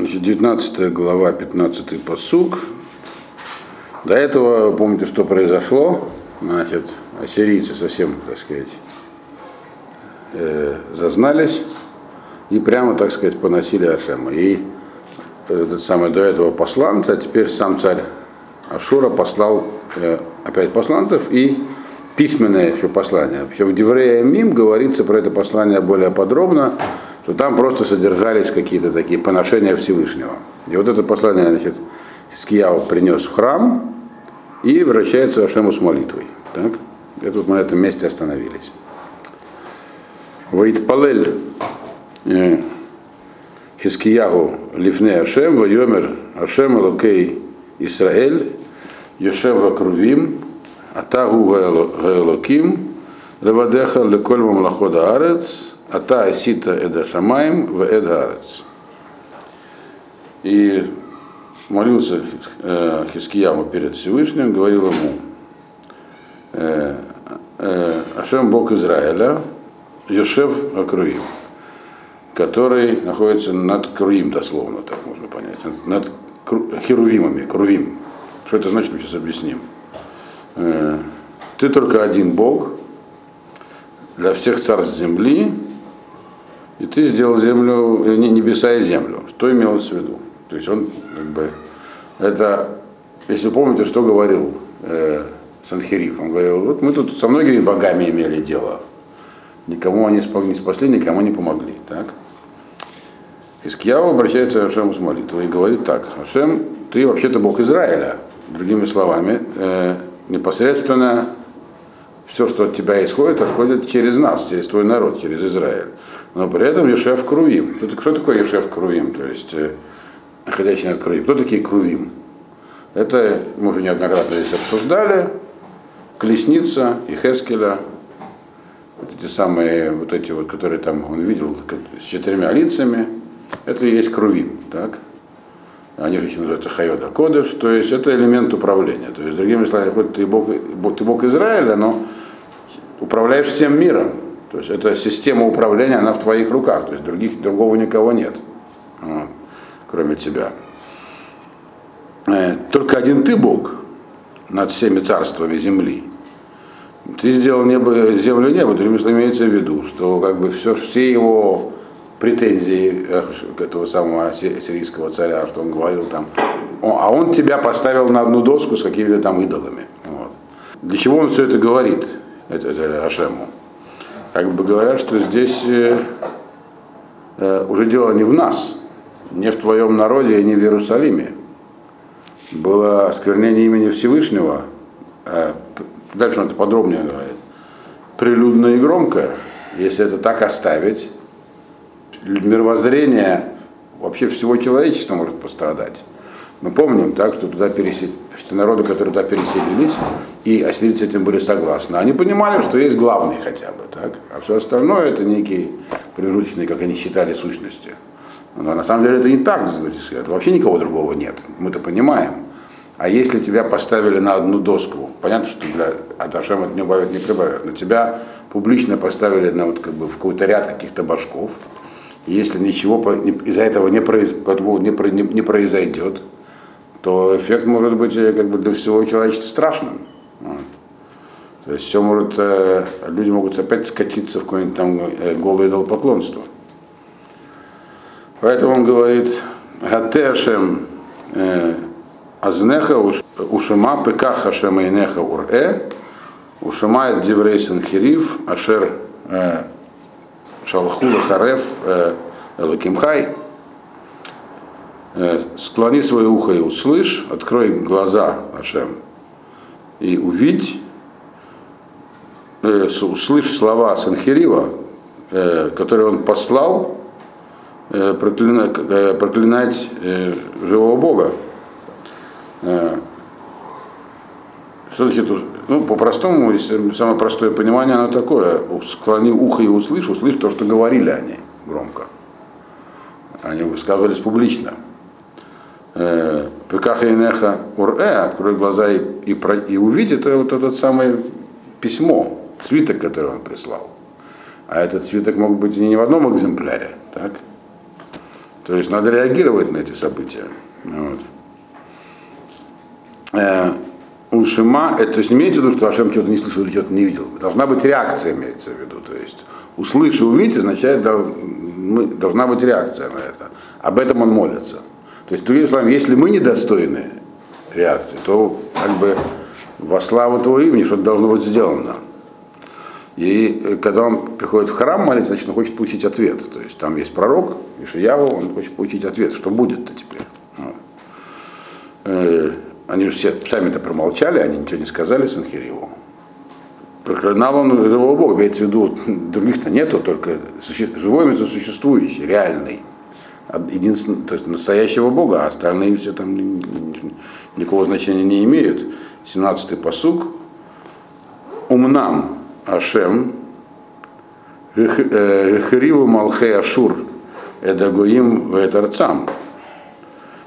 Значит, 19 глава, 15 посук. До этого, помните, что произошло? Значит, ассирийцы совсем, так сказать, э, зазнались и прямо, так сказать, поносили Ашема. И этот самый до этого посланца, а теперь сам царь Ашура послал э, опять посланцев и письменное еще послание. Вообще в Деврея Мим говорится про это послание более подробно, что там просто содержались какие-то такие поношения Всевышнего. И вот это послание, значит, Скияу принес в храм и вращается Ашему с молитвой. Так? Это вот мы на этом месте остановились. Ваитпалель э, Хискиягу Лифне Ашем, Вайомер Ашем Элокей Исраэль, Йошев Вакрувим, Атагу Гаэлоким, Левадеха Леколь Мамлахода Арец, Ата Асита Эда Шамаем в Эда. И молился э, Хискияму перед Всевышним, говорил ему, э, э, Ашем Бог Израиля, Йошев Акруим, который находится над Круим, дословно, так можно понять, над Херувимами, Крувим. Что это значит, мы сейчас объясним. Ты только один Бог для всех царств земли, и ты сделал землю, небеса и землю. Что имелось в виду? То есть он как бы это, если вы помните, что говорил э, Санхериф, он говорил, вот мы тут со многими богами имели дело, никому они не спасли, никому не помогли. Так? Искьяу обращается к Ашему с молитвой и говорит так, Ашем, ты вообще-то Бог Израиля, другими словами, э, непосредственно все, что от тебя исходит, отходит через нас, через твой народ, через Израиль. Но при этом Ешев Крувим. Что такое Ешев Крувим? То есть э, находящий над Крувим. Кто такие Крувим? Это мы уже неоднократно здесь обсуждали. Колесница и Хескеля, вот эти самые, вот эти вот, которые там он видел с четырьмя лицами, это и есть Крувим, так? Они же еще называются Хайода Кодыш, то есть это элемент управления. То есть, другими словами, хоть ты бог, ты бог Израиля, но управляешь всем миром. То есть это система управления, она в твоих руках, то есть других, другого никого нет, вот, кроме тебя. Э, только один ты Бог над всеми царствами земли. Ты сделал небо, землю небо, другими словами, имеется в виду, что как бы все, все его претензии э, этого самого сирийского царя, что он говорил там, а он тебя поставил на одну доску с какими-то там идолами. Вот. Для чего он все это говорит, это, это Ашему? Как бы говорят, что здесь э, э, уже дело не в нас, не в твоем народе и не в Иерусалиме. Было осквернение имени Всевышнего, э, дальше он это подробнее говорит, прилюдное и громкое, если это так оставить, мировоззрение вообще всего человечества может пострадать. Мы помним, так, что туда пересел... что народы, которые туда переселились, и ассирийцы этим были согласны. Они понимали, что есть главный хотя бы, так, а все остальное это некие приручные, как они считали, сущности. Но на самом деле это не так, это вообще никого другого нет. Мы это понимаем. А если тебя поставили на одну доску, понятно, что для от Ашема это не убавят, не прибавят, но тебя публично поставили на вот как бы в какой-то ряд каких-то башков, если ничего из-за этого не, произ, не, не произойдет, то эффект может быть э, как бы для всего человечества страшным. Вот. То есть все может, э, люди могут опять скатиться в какое-нибудь там э, голое идолопоклонство. Поэтому он говорит, Гатешем Азнеха Ушима Пеках Хашема Инеха Ур-Э Ушима Диврей Санхирив Ашер Шалхула Харев Элакимхай. Склони свое ухо и услышь, открой глаза, Ашем, и увидь, э, услышь слова Санхирива, э, которые он послал э, проклинать, э, проклинать э, живого Бога. Э, что ну, по-простому, самое простое понимание, оно такое, склони ухо и услышь, услышь то, что говорили они громко. Они высказывались публично. Э, Пекаха и Неха Ур-Э, открой глаза и, и, и увидь, это вот это самое письмо, свиток, который он прислал. А этот свиток мог быть и не в одном экземпляре, так? То есть надо реагировать на эти события. Вот. Э, Ушима, это, то есть имеется в виду, что Ашем что-то не слышал или что-то не видел. Должна быть реакция, имеется в виду. То есть услышь и увидеть означает, должна быть реакция на это. Об этом он молится. То есть, другими словами, если мы недостойны реакции, то как бы во славу твоего имени что-то должно быть сделано. И э, когда он приходит в храм молиться, значит, он хочет получить ответ. То есть там есть пророк, Ишияву, он хочет получить ответ, что будет-то теперь. Вот. Э, они же все сами-то промолчали, они ничего не сказали Санхириву. Проклинал он живого Бога, имеется в виду, других-то нету, только живой существующий, реальный. Единственный, то есть настоящего Бога, а остальные все там никакого значения не имеют. 17-й посуг. Умнам Ашем Рехриву Малхе Ашур Эдагоим Ветарцам.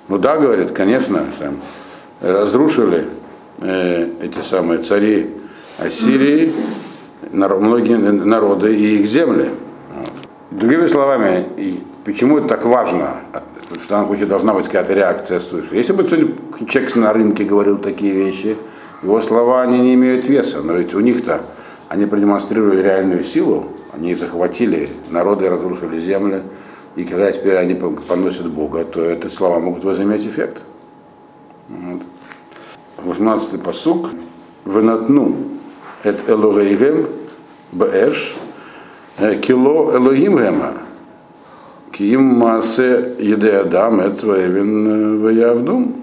Ну да, говорит, конечно, разрушили э, эти самые цари Ассирии, многие народы и их земли. Вот. Другими словами, почему это так важно, что в данном случае должна быть какая-то реакция свыше. Если бы человек на рынке говорил такие вещи, его слова они не имеют веса, но ведь у них-то они продемонстрировали реальную силу, они захватили народы, разрушили земли, и когда теперь они поносят Бога, то эти слова могут возыметь эффект. Вот. 18-й посук. Венатну эт Элогейгем бэш кило Элогим гема. Киим масе еде адам эт своевин ваявдум.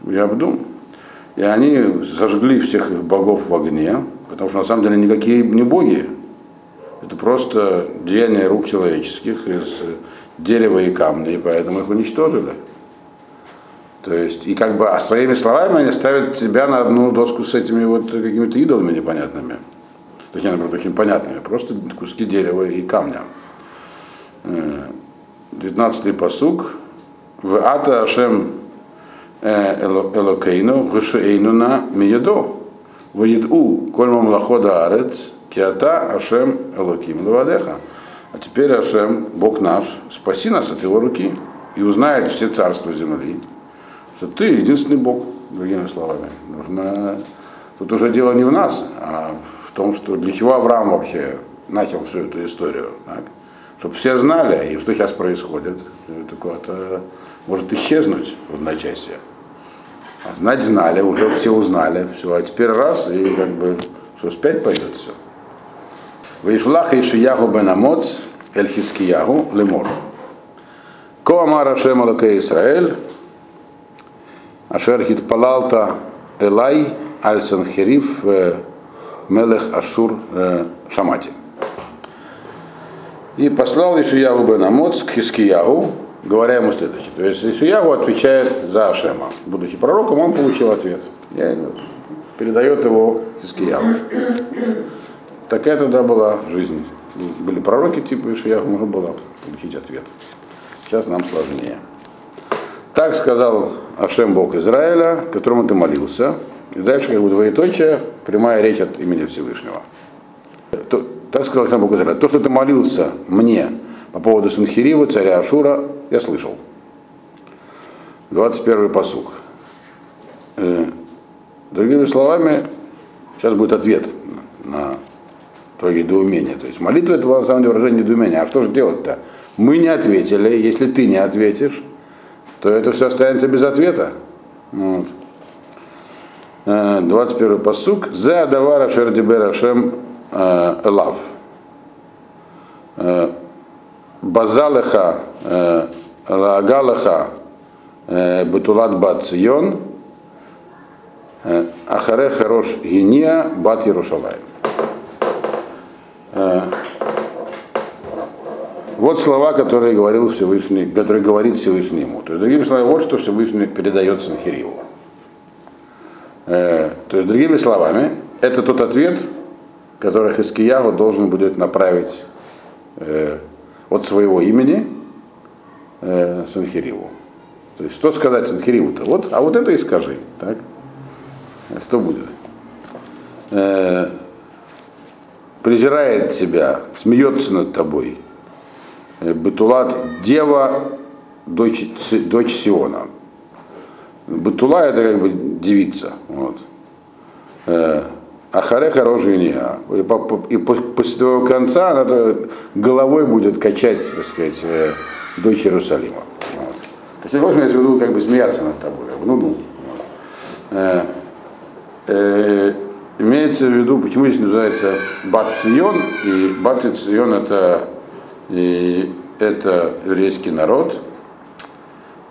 Ваявдум. И они зажгли всех их богов в огне, потому что на самом деле никакие не боги. Это просто деяния рук человеческих из дерева и камня, и поэтому их уничтожили. То есть, и как бы а своими словами они ставят себя на одну доску с этими вот какими-то идолами непонятными. Точнее, наоборот, очень понятными. Просто куски дерева и камня. 19-й посуг. В ата Ашем Элокейну, Гушейну на Миедо. Воеду кольма млахода арец, киата Ашем Элоким Лавадеха. А теперь Ашем, Бог наш, спаси нас от его руки и узнает все царства земли что ты единственный Бог, другими словами. Нужно... Тут уже дело не в нас, а в том, что для чего Авраам вообще начал всю эту историю. Так? Чтобы все знали, и что сейчас происходит. Это может исчезнуть в одночасье. А знать знали, уже все узнали, все, а теперь раз, и как бы, что, спять пойдет все. Вейшлах Ишиягу бен Амоц, Эль Хискиягу, Лемор. Ко Амара Шем Израиль, Ашер Хитпалалта Элай Аль Санхериф Мелех Ашур Шамати. И послал Ишиягу бен Амоц к Хискиягу, говоря ему следующее. То есть Ишиягу отвечает за Ашема. Будучи пророком, он получил ответ. Передает его Хискиягу. Такая тогда была жизнь. Были пророки типа Ишиягу, можно было получить ответ. Сейчас нам сложнее. Так сказал Ашем Бог Израиля, которому ты молился. И дальше как бы двоеточие, прямая речь от имени Всевышнего. Так сказал Ашем Бог. То, что ты молился мне по поводу Санхирива, царя Ашура, я слышал. 21 посук. Э, другими словами, сейчас будет ответ на твое недоумение. То есть молитва это на самом деле выражение недоумения. А что же делать-то? Мы не ответили, если ты не ответишь, то это все останется без ответа. Вот. 21 э, посук. За Адавара Шердибер Ашем э, Элав. Э, Базалеха Лагалеха Бетулат Бат Цион Ахаре Хорош Гиния Бат Ярушалаем. Вот слова, которые говорил Всевышний, которые говорит Всевышний ему. То есть, другими словами, вот что Всевышний передает Санхириву. Э, то есть, другими словами, это тот ответ, который Хискиягу должен будет направить э, от своего имени э, Санхириву. То есть, что сказать Санхириву-то? Вот, а вот это и скажи. Так? Что будет? Э, презирает тебя, смеется над тобой, Бетулат дева, дочь, дочь Сиона. Бетула это как бы девица. Вот. Ахареха рожения. И, по, и после твоего конца она головой будет качать, так сказать, дочь Иерусалима. Вот. Хотя можно я буду как бы смеяться над тобой. Ну, ну. Вот. Э, э, имеется в виду, почему здесь называется Бат Цион, и Бат Цион это, и, это еврейский народ,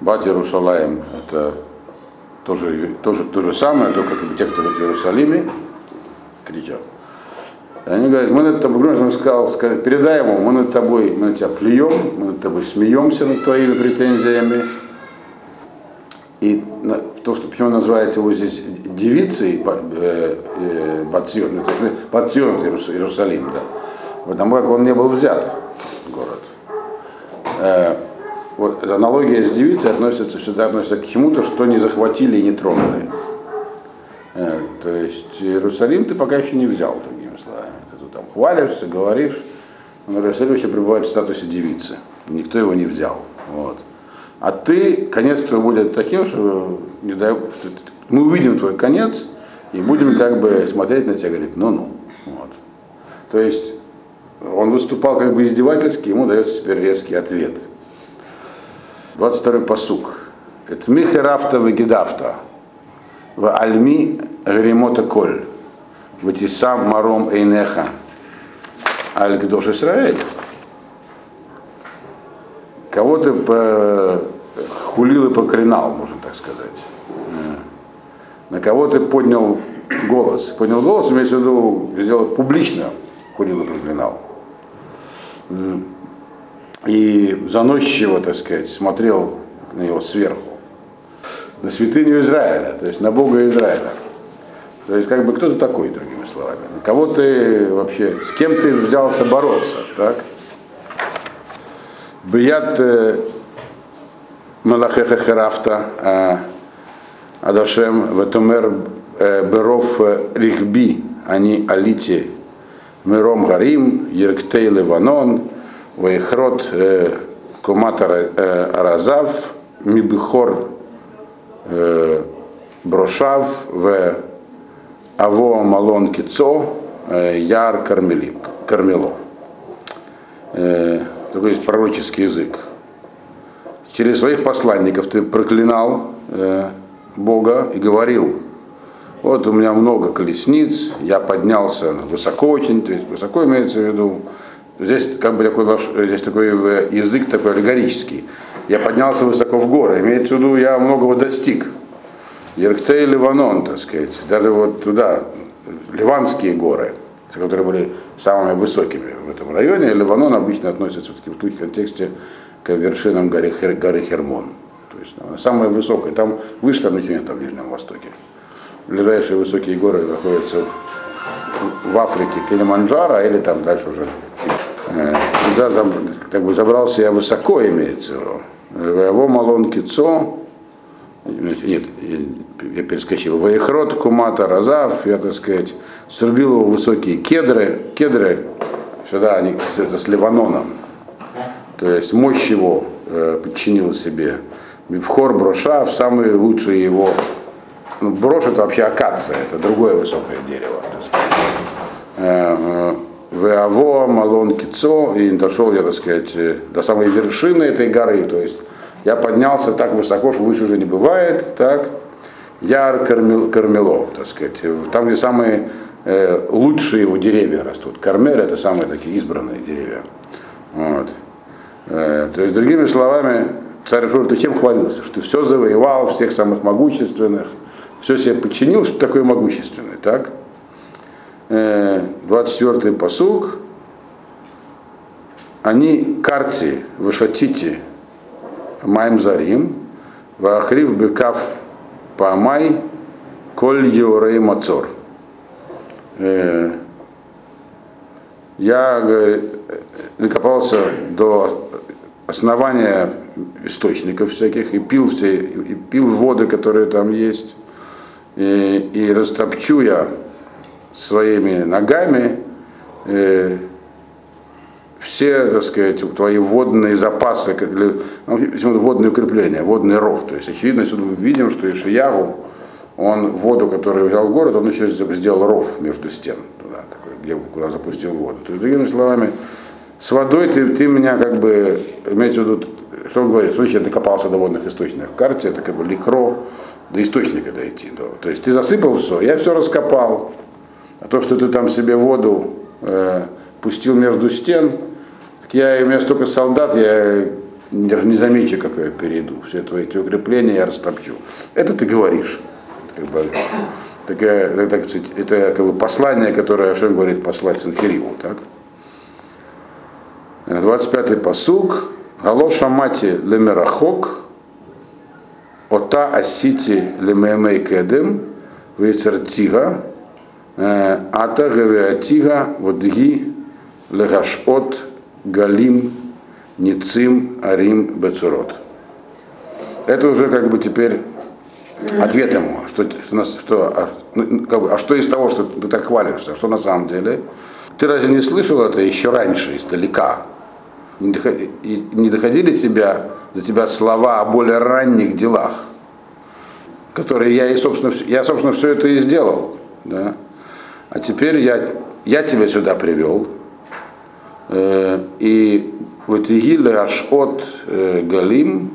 Бат Иерушалаем это тоже, тоже то же самое, только как бы те, кто в Иерусалиме, кричат. И они говорят, мы над тобой, он сказал, сказал, передай ему, мы над тобой, мы на тебя плюем, мы над тобой смеемся над твоими претензиями. И то, что почему называется его здесь девицей э, э, Бацион, ну, Бацион Иерусалим, да, потому как он не был взят, город. Э, вот аналогия с девицей относится, всегда относится к чему-то, что не захватили и не тронули. То есть Иерусалим ты пока еще не взял, другими словами. Ты там хвалишься, говоришь, но Иерусалим еще пребывает в статусе девицы. Никто его не взял. Вот. А ты, конец твой будет таким, что не дай, мы увидим твой конец и будем как бы смотреть на тебя, говорит, ну-ну. Вот. То есть он выступал как бы издевательски, ему дается теперь резкий ответ. 22-й посук. Это Михерафта Вегидафта. В Альми Гремота Коль. В сам Маром Эйнеха. Аль Гдош Исраэль. Кого ты хулил и проклинал, можно так сказать. На кого ты поднял голос. Поднял голос, имеется в виду, сделал публично хулил и проклинал. И заносчиво, так сказать, смотрел на него сверху. На святыню Израиля, то есть на Бога Израиля. То есть как бы кто ты такой, другими словами. Кого ты вообще, с кем ты взялся бороться, так? Бият э, Малахеха Херафта а, Адашем Ветумер э, Беров э, Рихби, они Алити Миром Гарим, Ерктей Ливанон, Вейхрот Куматар Аразав, Мибихор Брошав, в Аво Малон Кицо, Яр Кармело. Такой есть пророческий язык. Через своих посланников ты проклинал Бога и говорил, вот у меня много колесниц, я поднялся высоко очень, то есть высоко имеется в виду, здесь как бы такой, здесь такой э, язык такой аллегорический, я поднялся высоко в горы, имеется в виду, я многого достиг. Ерктей Ливанон, так сказать, даже вот туда, Ливанские горы, которые были самыми высокими в этом районе. Ливанон обычно относится в контексте к вершинам горы, горы Хермон. То есть самая высокая. Там выше там ничего нет на Ближнем Востоке. Ближайшие высокие горы находятся в Африке, Килиманджаро, или там дальше уже. Э, туда как бы забрался я высоко, имеется в виду. Его малон кицо, нет, я перескочил. Ваехрот, Кумата, Разав, я, так сказать, срубил его высокие кедры, кедры, сюда они, это с Ливаноном, то есть мощь его э, подчинила себе. Мивхор броша в самые лучшие его. Ну, брошь это вообще акация, это другое высокое дерево. Э, э, Веаво, Малон Кицо, и дошел я, так сказать, э, до самой вершины этой горы. То есть я поднялся так высоко, что выше уже не бывает. Так. Яр Кармело так сказать. Там, где самые э, лучшие его деревья растут. Кармель это самые такие избранные деревья. Вот. Э, то есть, другими словами, царь Шур, ты чем хвалился? Что ты все завоевал, всех самых могущественных, все себе подчинил, что такое могущественный, так? 24-й э, посуг. Они карти, вышатите, маем зарим, вахрив бекав памай, коль еурей мацор. Э, я говорит, докопался до основания источников всяких и пил все, и пил воды, которые там есть, и, и растопчу я своими ногами э, все, так сказать, твои водные запасы, для, ну, водные укрепления, водный ров. То есть, очевидно, отсюда мы видим, что Ишиягу, он воду, которую взял в город, он еще сделал ров между стен, туда, такой, где, куда запустил воду. То есть, другими словами, с водой ты, ты меня как бы, имеется в виду, что он говорит, слушай, я докопался до водных источников. В карте это как бы ликро, до источника дойти. То есть ты засыпал все, я все раскопал. А то, что ты там себе воду э, пустил между стен, так я, у меня столько солдат, я даже не замечу, как я перейду. Все твои эти укрепления я растопчу. Это ты говоришь. Как бы, такая, так это как бы послание, которое Ашем говорит послать Санхириву. Так? 25-й посуг. Гало шамати лемерахок, ота асити лемемей кедем, вейцертига, ата гавеатига водги легашот галим ницим арим бецурот. Это уже как бы теперь ответ ему, что, что, что, а, ну, как бы, а что из того, что ты так хвалишься, что на самом деле? Ты разве не слышал это еще раньше, издалека? не доходили тебя, до тебя слова о более ранних делах, которые я и, собственно, я, собственно, все это и сделал. Да? А теперь я, я тебя сюда привел, э, и вот Игиле аж от э, Галим,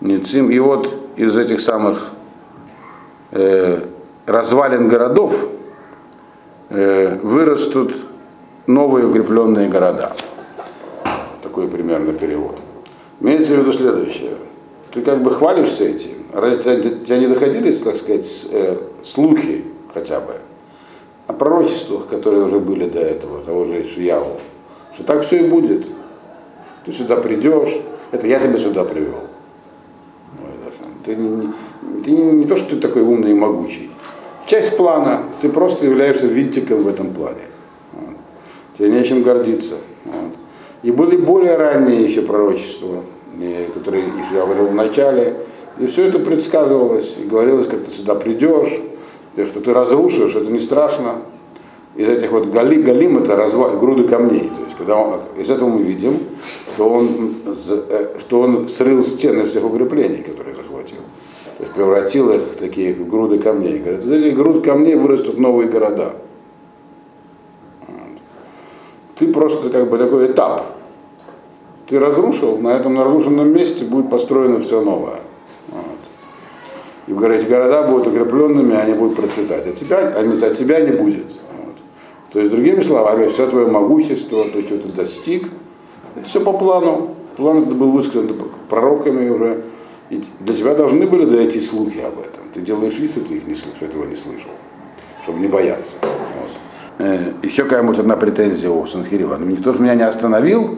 Ницим, и вот из этих самых э, развалин городов вырастут новые укрепленные города такой примерно перевод. Имеется в виду следующее. Ты как бы хвалишься этим. Разве тебя, тебя не доходили, так сказать, слухи хотя бы о пророчествах, которые уже были до этого, того же Ишияву, что так все и будет. Ты сюда придешь, это я тебя сюда привел. Ты не, ты не, не то, что ты такой умный и могучий. Часть плана, ты просто являешься винтиком в этом плане. Вот. Тебе нечем гордиться. Вот. И были более ранние еще пророчества, которые я говорил в начале. И все это предсказывалось, и говорилось, как ты сюда придешь, что ты разрушишь, это не страшно. Из этих вот гали, галим это разва, груды камней. То есть, когда он, из этого мы видим, что он, э, что он срыл стены всех укреплений, которые захватил. То есть превратил их в такие груды камней. Говорят, из этих груд камней вырастут новые города ты просто как бы такой этап. Ты разрушил, на этом разрушенном месте будет построено все новое. И эти города будут укрепленными, они будут процветать. А тебя, а от тебя не будет. Вот. То есть, другими словами, все твое могущество, то, что ты достиг, это все по плану. План это был высказан пророками уже. И до тебя должны были дойти слухи об этом. Ты делаешь вид, что ты их не слышал, этого не слышал, чтобы не бояться. Вот. Э, еще какая-нибудь одна претензия у Санхирива. Никто же меня не остановил,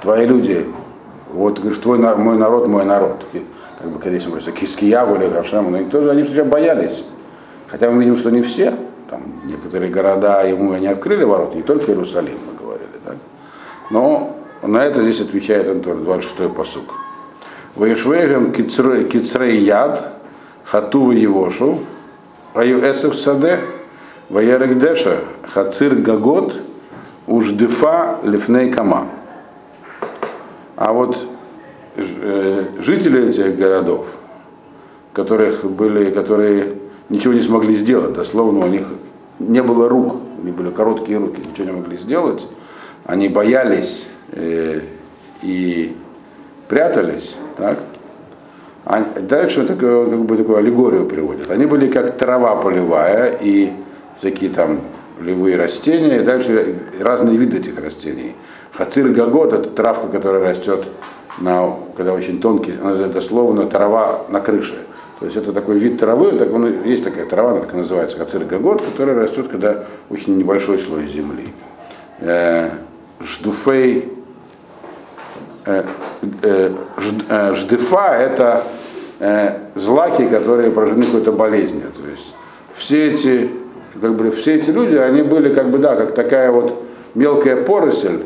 твои люди, вот говоришь, твой, мой народ, мой народ. Как бы, когда говорится, Кискияву или Гашему, но никто же, они тебя боялись. Хотя мы видим, что не все, там некоторые города ему не открыли ворот, не только Иерусалим, мы говорили, так? Но на это здесь отвечает Антор, 26-й посук. Ваишвейгам кицрей яд, хату евошу, раю эсев саде, Ваерек Деша, Хацир Гагот, Уждефа Лифней Кама. А вот жители этих городов, которых были, которые ничего не смогли сделать, дословно у них не было рук, у них были короткие руки, ничего не могли сделать, они боялись э, и прятались, так? А дальше такую, как бы, такую аллегорию приводят. Они были как трава полевая, и всякие там полевые растения, и дальше разные виды этих растений. Хацир гагот – это травка, которая растет, на, когда очень тонкий, она дословно трава на крыше. То есть это такой вид травы, так он, есть такая трава, она так и называется, хацир гагот, которая растет, когда очень небольшой слой земли. Э, ждуфей, э, э, э, ждефа – это э, злаки, которые поражены какой-то болезнью. То есть все эти как бы все эти люди, они были как бы, да, как такая вот мелкая поросль,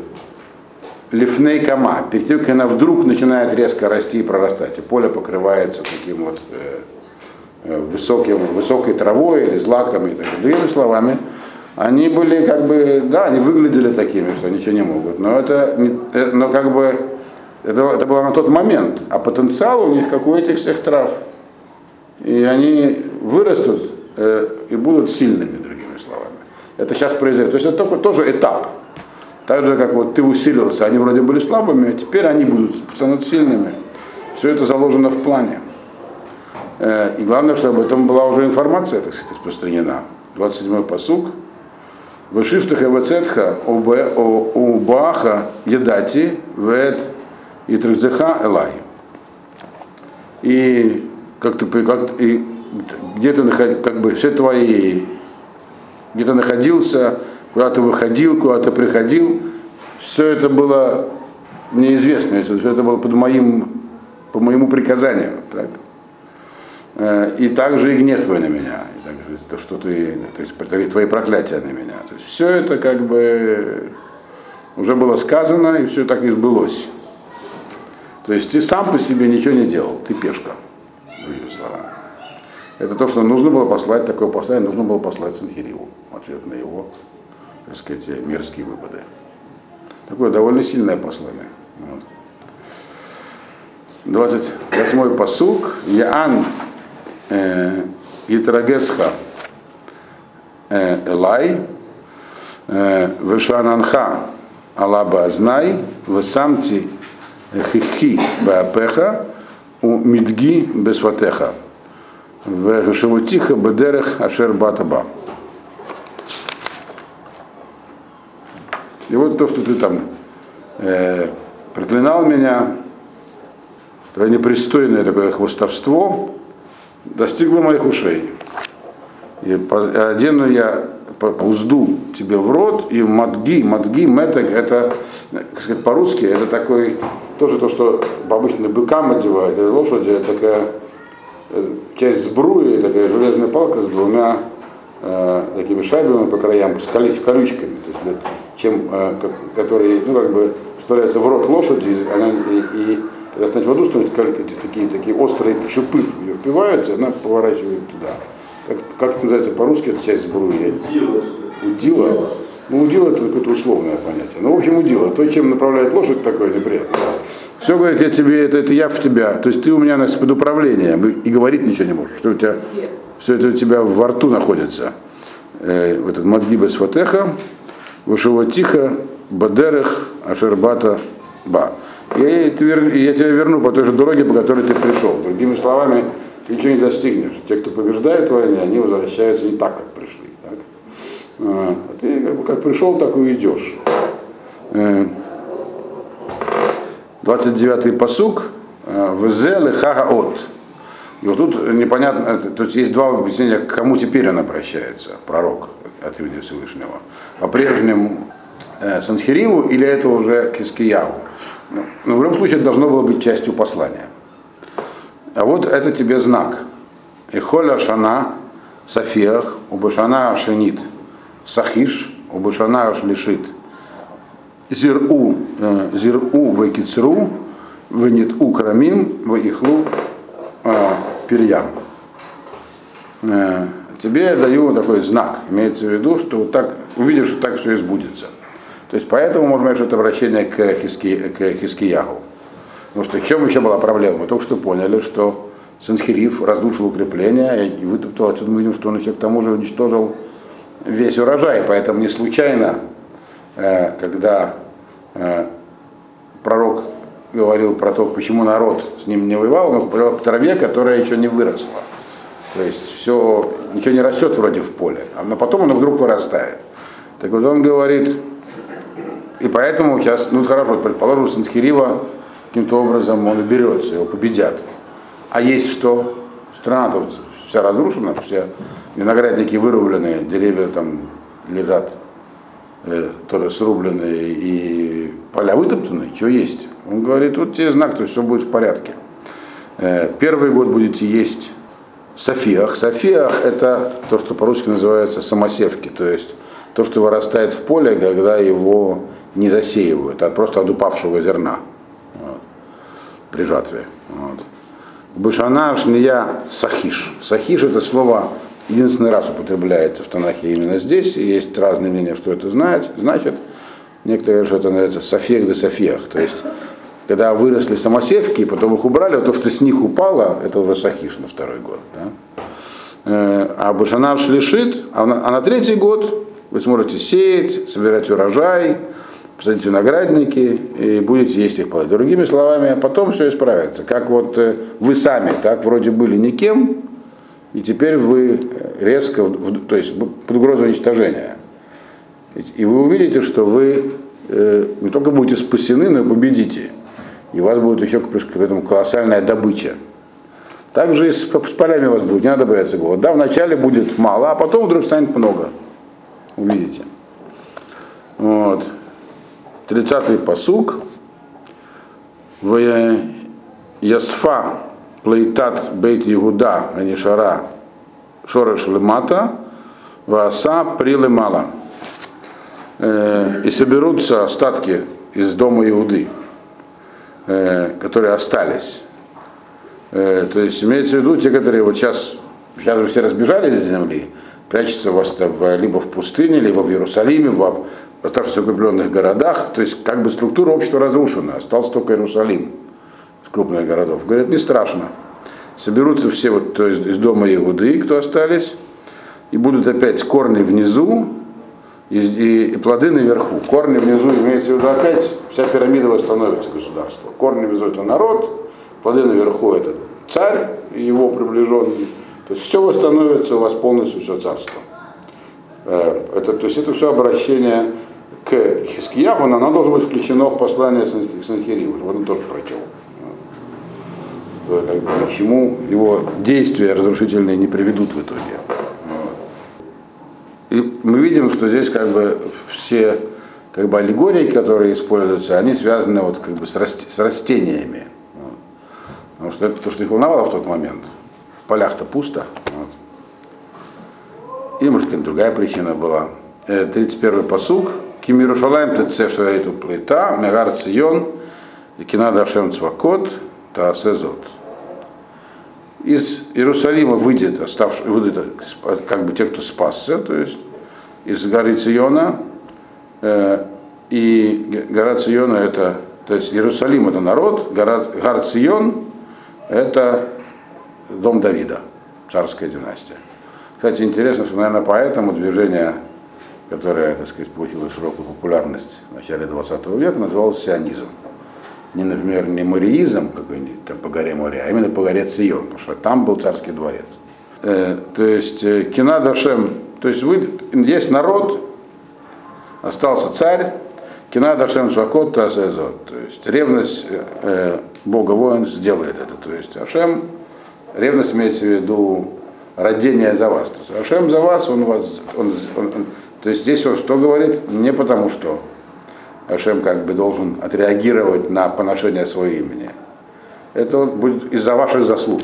лифней кама, перед тем, как она вдруг начинает резко расти и прорастать, и поле покрывается таким вот э, э, высоким, высокой травой или злаками. Так. Другими словами, они были как бы, да, они выглядели такими, что ничего не могут, но это, э, но как бы, это, это было на тот момент, а потенциал у них, как у этих всех трав, и они вырастут э, и будут сильными. Это сейчас произойдет. То есть это только тоже этап. Так же, как вот ты усилился, они вроде были слабыми, а теперь они будут станут сильными. Все это заложено в плане. Э, и главное, чтобы об этом была уже информация, так сказать, распространена. 27-й посуг. Вышифтах эвацетха убаха едати вет и трыздеха элай. И как ты, как, и где ты как бы все твои, где ты находился, куда ты выходил, куда ты приходил, все это было неизвестно, все это было под моим, по моему приказанию. Так? Э, и также и гнев твой на меня, и также то, что ты, то есть твои проклятия на меня. То есть все это как бы уже было сказано, и все так и сбылось. То есть ты сам по себе ничего не делал, ты пешка, другими словами. Это то, что нужно было послать, такое послание нужно было послать Санхириву в ответ на его, так сказать, мерзкие выводы. Такое довольно сильное послание. Вот. 28-й посук. Яан э, Итрагесха э, Элай э, Вешананха Алаба Азнай Весамти Хихи Баапеха у Мидги Бесватеха Вешавутиха Бедерех Ашер Батаба. И вот то, что ты там э, проклинал меня, твое непристойное такое хвостовство достигло моих ушей. И одену я узду тебе в рот, и мадги, мадги, метек, это, как сказать, по-русски, это такой, тоже то, что обычно быкам одевают, лошади, это такая часть сбруи, такая железная палка с двумя э, такими шайбами по краям, с колючками, то есть, чем, э, которые, ну, как бы, вставляется в рот лошади, и, она, и, и когда станет воду, становятся такие, такие острые шипы в ее впиваются, она поворачивает туда. Как, как это называется по-русски, это часть сбруи? Удила. Удила? Ну, удила это какое-то условное понятие. Ну, в общем, удила. То, чем направляет лошадь, такое неприятное. Все говорит, я тебе, это, это я в тебя. То есть ты у меня значит, под управлением и говорить ничего не можешь. Что у тебя, все это у тебя во рту находится. Э, этот Мадгибес Фатеха, Вышеватиха, Бадерех, Ашербата, Ба. Я, я тебя верну по той же дороге, по которой ты пришел. Другими словами, ты ничего не достигнешь. Те, кто побеждает в войне, они возвращаются не так, как пришли. А ты как, бы, как пришел, так и идешь. 29-й э, посук. Э, Везелы хагаот. И вот тут непонятно, тут есть два объяснения, к кому теперь он обращается, пророк от имени Всевышнего. По-прежнему э, Санхириву или это уже к. Ну, ну, в любом случае это должно было быть частью послания. А вот это тебе знак. Ихоля шана сафиах, убашана шенит сахиш, убашана шлишит. Зиру, э, зиру векицру, венит у крамим, вехлу э, перьям. Э, тебе я даю такой знак. Имеется в виду, что вот так увидишь, что так все сбудется. То есть поэтому можно сказать, что это обращение к, Хиски, к Хискиягу. Потому что в чем еще была проблема? Мы только что поняли, что Санхириф разрушил укрепление и вытоптал. Отсюда мы видим, что он еще к тому же уничтожил весь урожай. Поэтому не случайно, э, когда э, пророк говорил про то, почему народ с ним не воевал, он говорил по траве, которая еще не выросла. То есть все, ничего не растет вроде в поле, а потом оно вдруг вырастает. Так вот он говорит, и поэтому сейчас, ну хорошо, предположим, Санхирива каким-то образом он берется, его победят. А есть что? Страна тут вся разрушена, все виноградники вырубленные, деревья там лежат э, тоже срубленные и поля вытоптаны, что есть. Он говорит, вот тебе знак, то есть все будет в порядке. Э, первый год будете есть софиах. Софиах это то, что по-русски называется самосевки, то есть то, что вырастает в поле, когда его не засеивают, а просто от упавшего зерна вот, при жатве. Вот. Бушана шния сахиш. Сахиш это слово единственный раз употребляется в Танахе именно здесь, и есть разные мнения, что это знает, значит. Некоторые говорят, что это называется софех де софех, то есть когда выросли самосевки, потом их убрали, то, что с них упало, это уже сахиш на второй год. Да? Э, а Башанар шлишит, а на, а на третий год вы сможете сеять, собирать урожай, посадить виноградники и будете есть их плоды. Другими словами, потом все исправится. Как вот э, вы сами, так вроде были никем, и теперь вы резко, то есть под угрозой уничтожения. И вы увидите, что вы э, не только будете спасены, но и победите. И у вас будет еще к этому колоссальная добыча. Также и с, полями у вас будет, не надо бояться голода. Да, вначале будет мало, а потом вдруг станет много. Увидите. Вот. 30-й посук. В Ясфа плейтат бейт Иуда, Анишара, Шореш лемата, Вааса прилемала. Э, и соберутся остатки из дома Иуды, э, которые остались. Э, то есть имеется в виду те, которые вот сейчас, сейчас уже все разбежались из земли, прячутся в, либо в пустыне, либо в Иерусалиме, в оставшихся укрепленных городах. То есть как бы структура общества разрушена, остался только Иерусалим крупных городов. Говорят, не страшно. Соберутся все вот, то есть из дома Иуды, кто остались, и будут опять корни внизу, и, и, и плоды наверху. Корни внизу, имеется в виду опять, вся пирамида восстановится государство. Корни внизу это народ, плоды наверху это царь и его приближенные. То есть все восстановится у вас полностью все царство. Э, это, то есть это все обращение к Хискияху, но оно должно быть включено в послание к Санхириву, чтобы он тоже прочел. Что, как бы, к его действия разрушительные не приведут в итоге. И мы видим, что здесь как бы все как бы аллегории, которые используются, они связаны вот как бы с, раст, с растениями. Вот. Потому что это то, что их волновало в тот момент. В полях-то пусто. Вот. И, может, какая-то другая причина была. 31-й э, посуг. Кимирушалаем ТЦ Шариту Плита, Мегар Цион, Кинада Ашем Цвакот, Таасезот из Иерусалима выйдет, оставший, выйдет как бы те, кто спасся, то есть из горы Циона, э, и гора Циона это, то есть Иерусалим это народ, гора, гора Цион это дом Давида, царская династия. Кстати, интересно, что, наверное, поэтому движение, которое, так сказать, получило широкую популярность в начале 20 века, называлось сионизм не, например, не мариизм какой-нибудь там по горе Море, а именно по горе Цион, потому что там был царский дворец. Э, то есть э, Кинадашем, то есть вы, есть народ, остался царь, Кинадашем Швакот Тасезот, то есть ревность э, Бога воин сделает это, то есть Ашем, ревность имеется в виду родение за вас. То есть Ашем за вас, он вас, он, он, он, то есть здесь он что говорит? Не потому что Ашем как бы должен отреагировать на поношение своего имени. Это будет из-за ваших заслуг.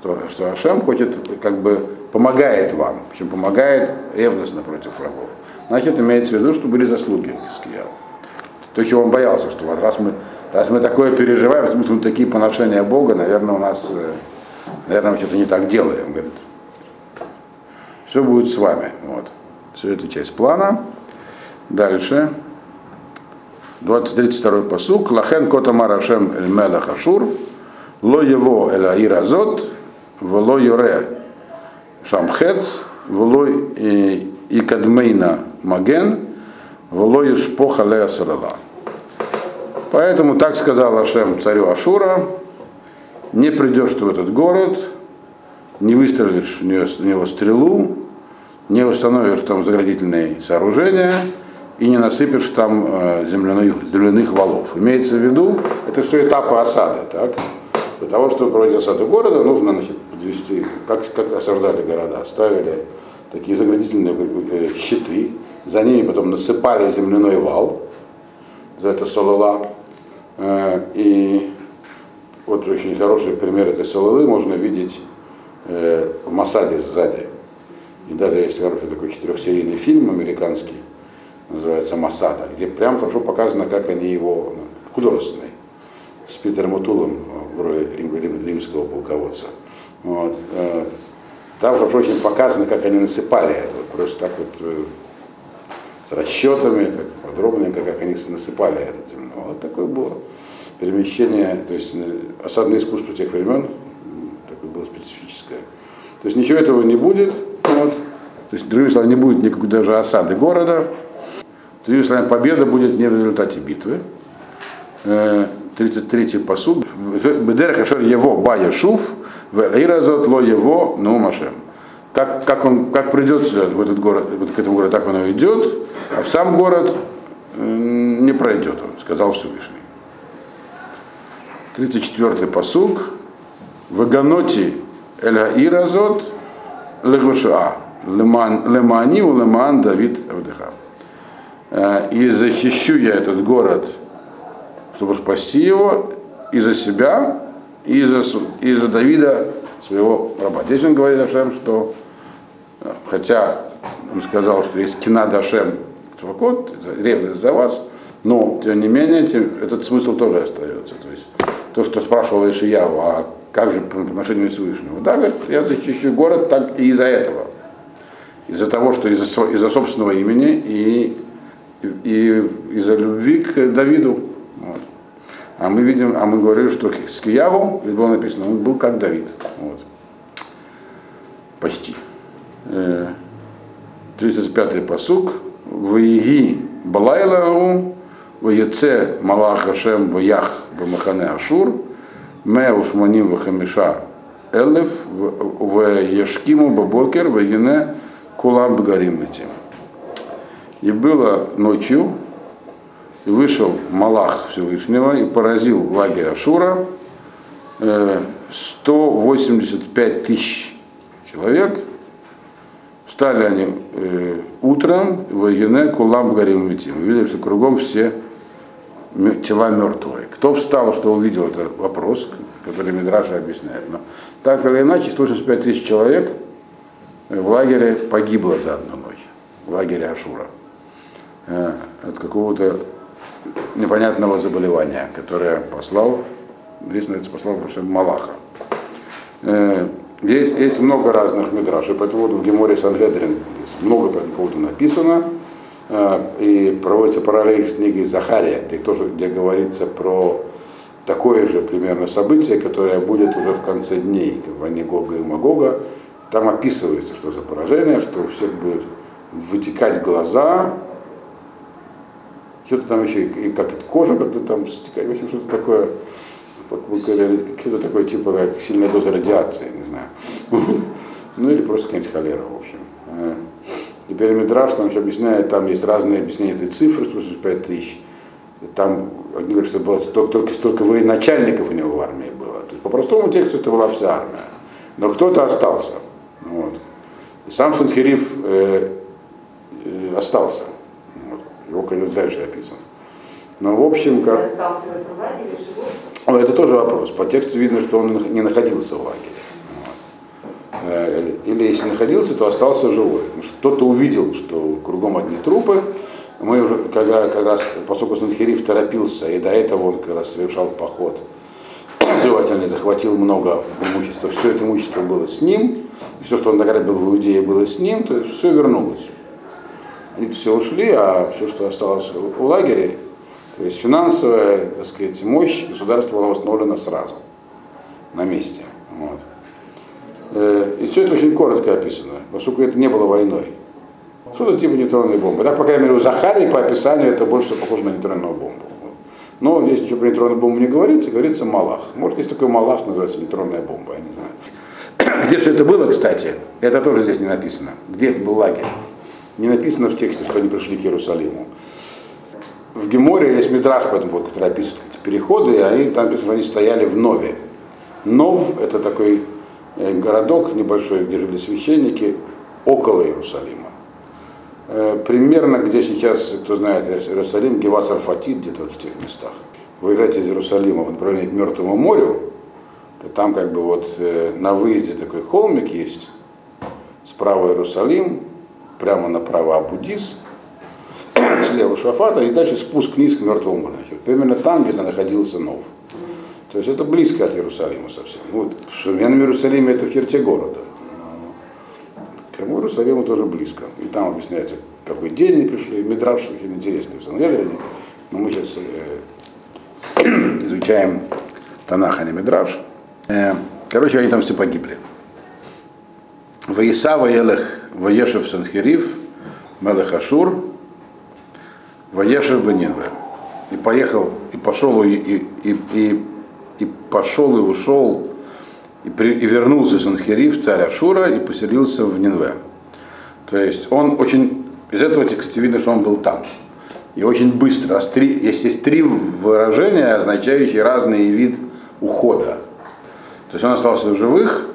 Что, что Ашем хочет, как бы помогает вам, причем помогает ревностно против врагов. Значит, имеется в виду, что были заслуги Хискияу. То, чего он боялся, что вот раз мы, раз мы такое переживаем, раз мы такие поношения Бога, наверное, у нас, э, наверное, мы что-то не так делаем. Говорит, все будет с вами. Вот. Все это часть плана. Дальше. 32 посук. Лахен кота марашем эль мелах ашур. Ло его эль аир азот. Вло юре шамхец. Вло икадмейна маген. Вло ишпоха лея салала. Поэтому так сказал Ашем царю Ашура, не придешь ты в этот город, не выстрелишь в него стрелу, не установишь там заградительные сооружения, и не насыпешь там э, земляных, земляных валов. Имеется в виду, это все этапы осады. Так? Для того, чтобы проводить осаду города, нужно значит, подвести, как, как осаждали города, ставили такие заградительные э, щиты, за ними потом насыпали земляной вал, за это солола. Э, и вот очень хороший пример этой сололы можно видеть в Масаде сзади. И даже есть хороший такой четырехсерийный фильм американский, называется Масада, где прям хорошо показано, как они его, ну, художественный, с Питером Утулом в роли рим, рим, римского полководца. Вот. Э, Там хорошо очень показано, как они насыпали это. Просто так вот э, с расчетами, так подробненько, как они насыпали это. Вот такое было перемещение, то есть э, осадное искусство тех времен, такое было специфическое. То есть ничего этого не будет. Вот. То есть, другими словами, не будет никакой даже осады города. Другими словами, победа будет не в результате битвы. 33-й э, посуд. Бедер Хашер его бая шуф, в Иразот ло его ну машем. Как, как, он, как придет в этот город, к этому городу, так он и идет, а в сам город не пройдет он, сказал Всевышний. 34-й посуг. Ваганоти эля иразот легуша. Лемани у леман Давид Авдыха. Э, и защищу я этот город, чтобы спасти его и за себя, и за, и за Давида, своего раба. Здесь он говорит Ашем, что э, хотя он сказал, что есть кина Дашем, вот, ревность за вас, но, тем не менее, тем, этот смысл тоже остается. То есть то, что спрашивал Ишияву, а как же по отношению к Всевышнему? Да, говорит, я защищу город так и из-за этого. Из-за того, что из-за, из собственного имени и, и, из-за любви к Давиду. Вот. А мы видим, а мы говорили, что с Киявом, ведь было написано, он был как Давид. Вот. Почти. 35-й э, посук. Ваиги Балайлау, Ваеце Малах Хашем Ваях Бамахане Ашур, Ме Ушманим Вахамиша Элев, в Ешкиму Бабокер, в Ене Кулам Багарим этим. И было ночью, и вышел Малах Всевышнего и поразил лагерь Ашура 185 тысяч человек. Встали они э, утром, в Ене Кулам Гарим Метим. Увидели, что кругом все тела мертвые. Кто встал, что увидел, это вопрос, который Мидраша объясняет. Но так или иначе, 165 тысяч человек в лагере погибло за одну ночь, в лагере Ашура, э, от какого-то непонятного заболевания, которое послал, здесь это послал Малаха. Э, здесь есть много разных мидрашей, поэтому вот в Геморе Сангедрин много по этому поводу написано. А, и проводится параллель с книгой Захария, где тоже где говорится про такое же примерно событие, которое будет уже в конце дней, как в войне Гога и Магога. Там описывается, что за поражение, что у всех будут вытекать глаза, что-то там еще, и как кожа как-то там стекает, в общем, что-то такое, что-то такое, типа как сильная доза радиации, не знаю. Ну или просто какая-нибудь холера, в общем. Теперь Мидраш там еще объясняет, там есть разные объяснения этой цифры, 165 тысяч. Там одни говорят, что было только, только столько военачальников у него в армии было. То есть, по простому тексту это была вся армия. Но кто-то остался. Вот. Сам Санхериф э, э, остался. Вот. Его конец дальше описан. Но в общем, как... Лагере, Это тоже вопрос. По тексту видно, что он не находился в лагере. Э, или если находился, то остался живой. Потому что кто-то увидел, что кругом одни трупы. Мы уже, когда как раз, поскольку Санхириф торопился, и до этого он как раз совершал поход, желательно захватил много имущества, все это имущество было с ним, все, что он награбил в Иудее, было с ним, то есть все вернулось. Они все ушли, а все, что осталось в лагере, то есть финансовая, так сказать, мощь государства была восстановлена сразу, на месте. Вот. Э, и все это очень коротко описано, поскольку это не было войной. Что-то типа нейтронной бомбы. Так, по крайней мере, у Захарии по описанию это больше похоже на нейтронную бомбу. Но здесь ничего про нейтронную бомбу не говорится, говорится Малах. Может, есть такой Малах, называется нейтронная бомба, я не знаю. Где все это было, кстати, это тоже здесь не написано. Где это был лагерь? Не написано в тексте, что они пришли к Иерусалиму. В Геморе есть Мидраш, поэтому, вот, который описывает эти переходы, и они там написано, они стояли в Нове. Нов – это такой Э, городок небольшой, где жили священники, около Иерусалима. Э, примерно, где сейчас, кто знает Иерусалим, Гевас Арфатит, где-то вот в тех местах. Выезжаете из Иерусалима в направлении к Мертвому морю, там как бы вот э, на выезде такой холмик есть, справа Иерусалим, прямо направо Абудис, слева Шафата, и дальше спуск вниз к Мертвому морю. Примерно там где-то находился Нов. То есть это близко от Иерусалима совсем. Вот, в современном Иерусалиме это в черте города. К Иерусалиму тоже близко. И там объясняется, какой день они пришли. Мидраш очень интересный в Сангедрине. Но мы сейчас э, изучаем Танах, а не Мидраш. Э, короче, они там все погибли. Ваиса Ваелех Ваешев Санхерив, Мелех Ашур, Ваешев Бенинве. И поехал, и пошел, и, и, и, и, пошел, и ушел, и, при, и вернулся Санхерив, царь Ашура, и поселился в Нинве. То есть он очень, из этого текста видно, что он был там. И очень быстро. Три, есть, есть три выражения, означающие разный вид ухода. То есть он остался в живых,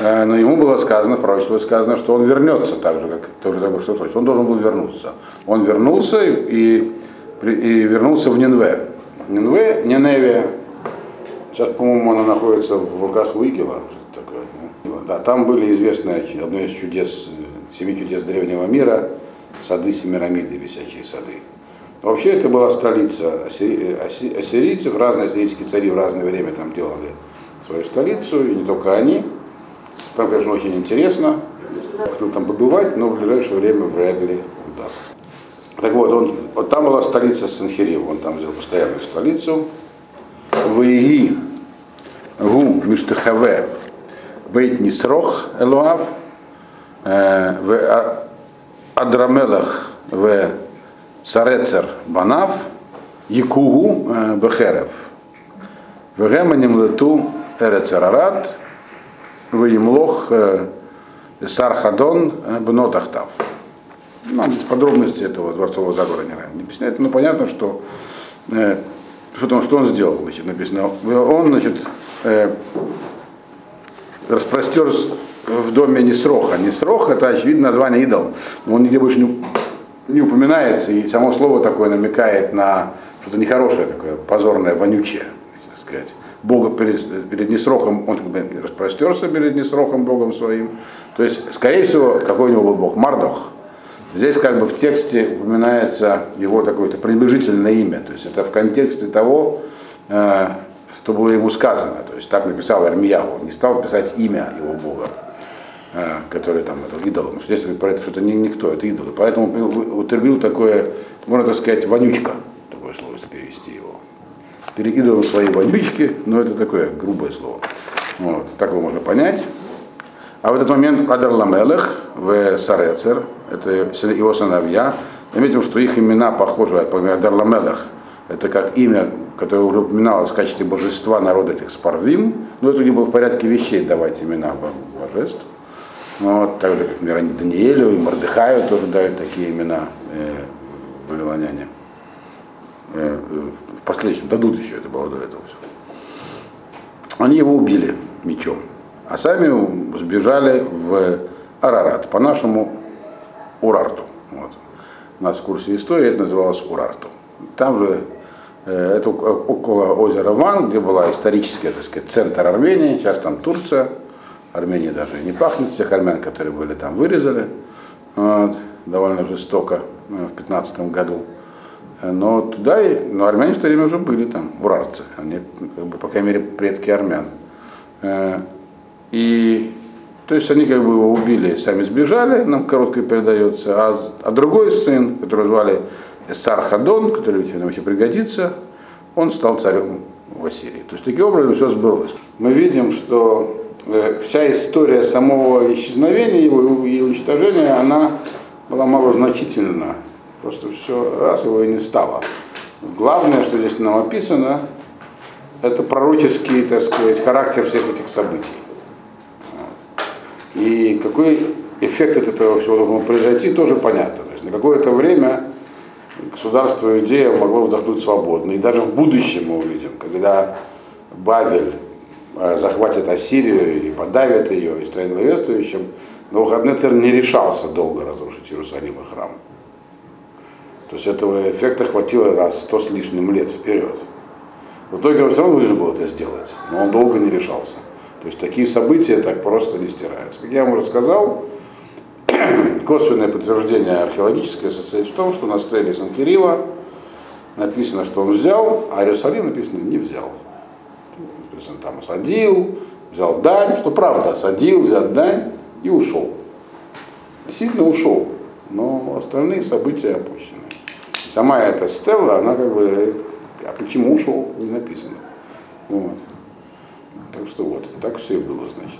но ему было сказано, пророчество сказано, что он вернется так же, как тоже только что есть. Он должен был вернуться. Он вернулся и, и, и вернулся в Нинве. Нинве, Ниневе, сейчас, по-моему, она находится в руках Уигела. Такое, ну, да, там были известны одно из чудес, семи чудес древнего мира, сады Семирамиды, висячие сады. Вообще это была столица ассирийцев, разные ассирийские цари в разное время там делали свою столицу, и не только они. Там, конечно, очень интересно. Хотел там побывать, но в ближайшее время вряд ли удастся. Так вот, он, вот там была столица Санхирив, он там взял постоянную столицу. Ваиги Гу Миштахаве Бейт Нисрох Элуав э, в а, Адрамелах в Сарецер Банав, Якугу э, Бехерев. Вегеманим лету Эрецерарат, Ваимлох э, Сархадон э, Бнотахтав. Нам здесь подробности этого дворцового заговора не объясняет. Но понятно, что что, там, что он сделал, значит, написано. Он, значит, э, распростер в доме Несроха. Несрох это, очевидно, название идол. Но он нигде больше не не упоминается, и само слово такое намекает на что-то нехорошее такое, позорное, вонючее, так сказать. Бога перед, перед Несрохом, он распростерся перед Несрохом Богом своим. То есть, скорее всего, какой у него был Бог? Мардох. Здесь как бы в тексте упоминается его такое-то пренебрежительное имя. То есть это в контексте того, э, что было ему сказано. То есть так написал Армияху, не стал писать имя его Бога. А, который там это идолом. Здесь про это что-то не, никто, это идолы. Поэтому употребил такое, можно так сказать, вонючка, такое слово, перевести Перед идолом своей вонючки, но это такое грубое слово. Вот, так его можно понять. А в этот момент Адар Ламелех в Сарецер, это его сыновья, заметим, что их имена похожи, например, Адар Ламелех, это как имя, которое уже упоминалось в качестве божества народа этих Спарвим, но это не было в порядке вещей давать имена божеств. Ну, вот, так же, как, например, Даниэлю и Мордыхаю тоже дают такие имена э, вавилоняне. Э, в последующем дадут еще, это было до этого все. Они его убили мечом, а сами сбежали в Арарат, по-нашему Урарту. Вот. У нас в курсе истории это называлось Урарту. Там же э, это около озера Ван, где была исторический, так сказать, центр Армении, сейчас там Турция. Армении даже не пахнет, тех армян, которые были там, вырезали вот, довольно жестоко э, в 15 году. Но туда, но армяне в то время уже были там, урарцы, они, как бы, по крайней мере, предки армян. Э, и то есть они как бы его убили, сами сбежали, нам короткое передается, а, а другой сын, которого звали Сархадон, который нам еще пригодится, он стал царем в Ассирии. То есть таким образом все сбылось. Мы видим, что Э, вся история самого исчезновения его и уничтожения, она была малозначительна. Просто все раз его и не стало. Главное, что здесь нам описано, это пророческий, так сказать, характер всех этих событий. И какой эффект от этого всего должен произойти, тоже понятно. То есть на какое-то время государство Иудея могло вдохнуть свободно. И даже в будущем мы увидим, когда Бавель Э, захватит Ассирию и подавит ее, и станет главенствующим, но Навуходнецер не решался долго разрушить Иерусалим и храм. То есть этого эффекта хватило раз сто с лишним лет вперед. В итоге он все равно должен был это сделать, но он долго не решался. То есть такие события так просто не стираются. Как я вам уже сказал, косвенное подтверждение археологическое состоит в том, что на стеле Санкирива написано, что он взял, а Иерусалим написано не взял есть он там осадил, взял дань, что правда, осадил, взял дань и ушел. Действительно ушел, но остальные события опущены. Сама эта Стелла, она как бы а почему ушел, не написано. Вот. Так что вот, так все и было, значит.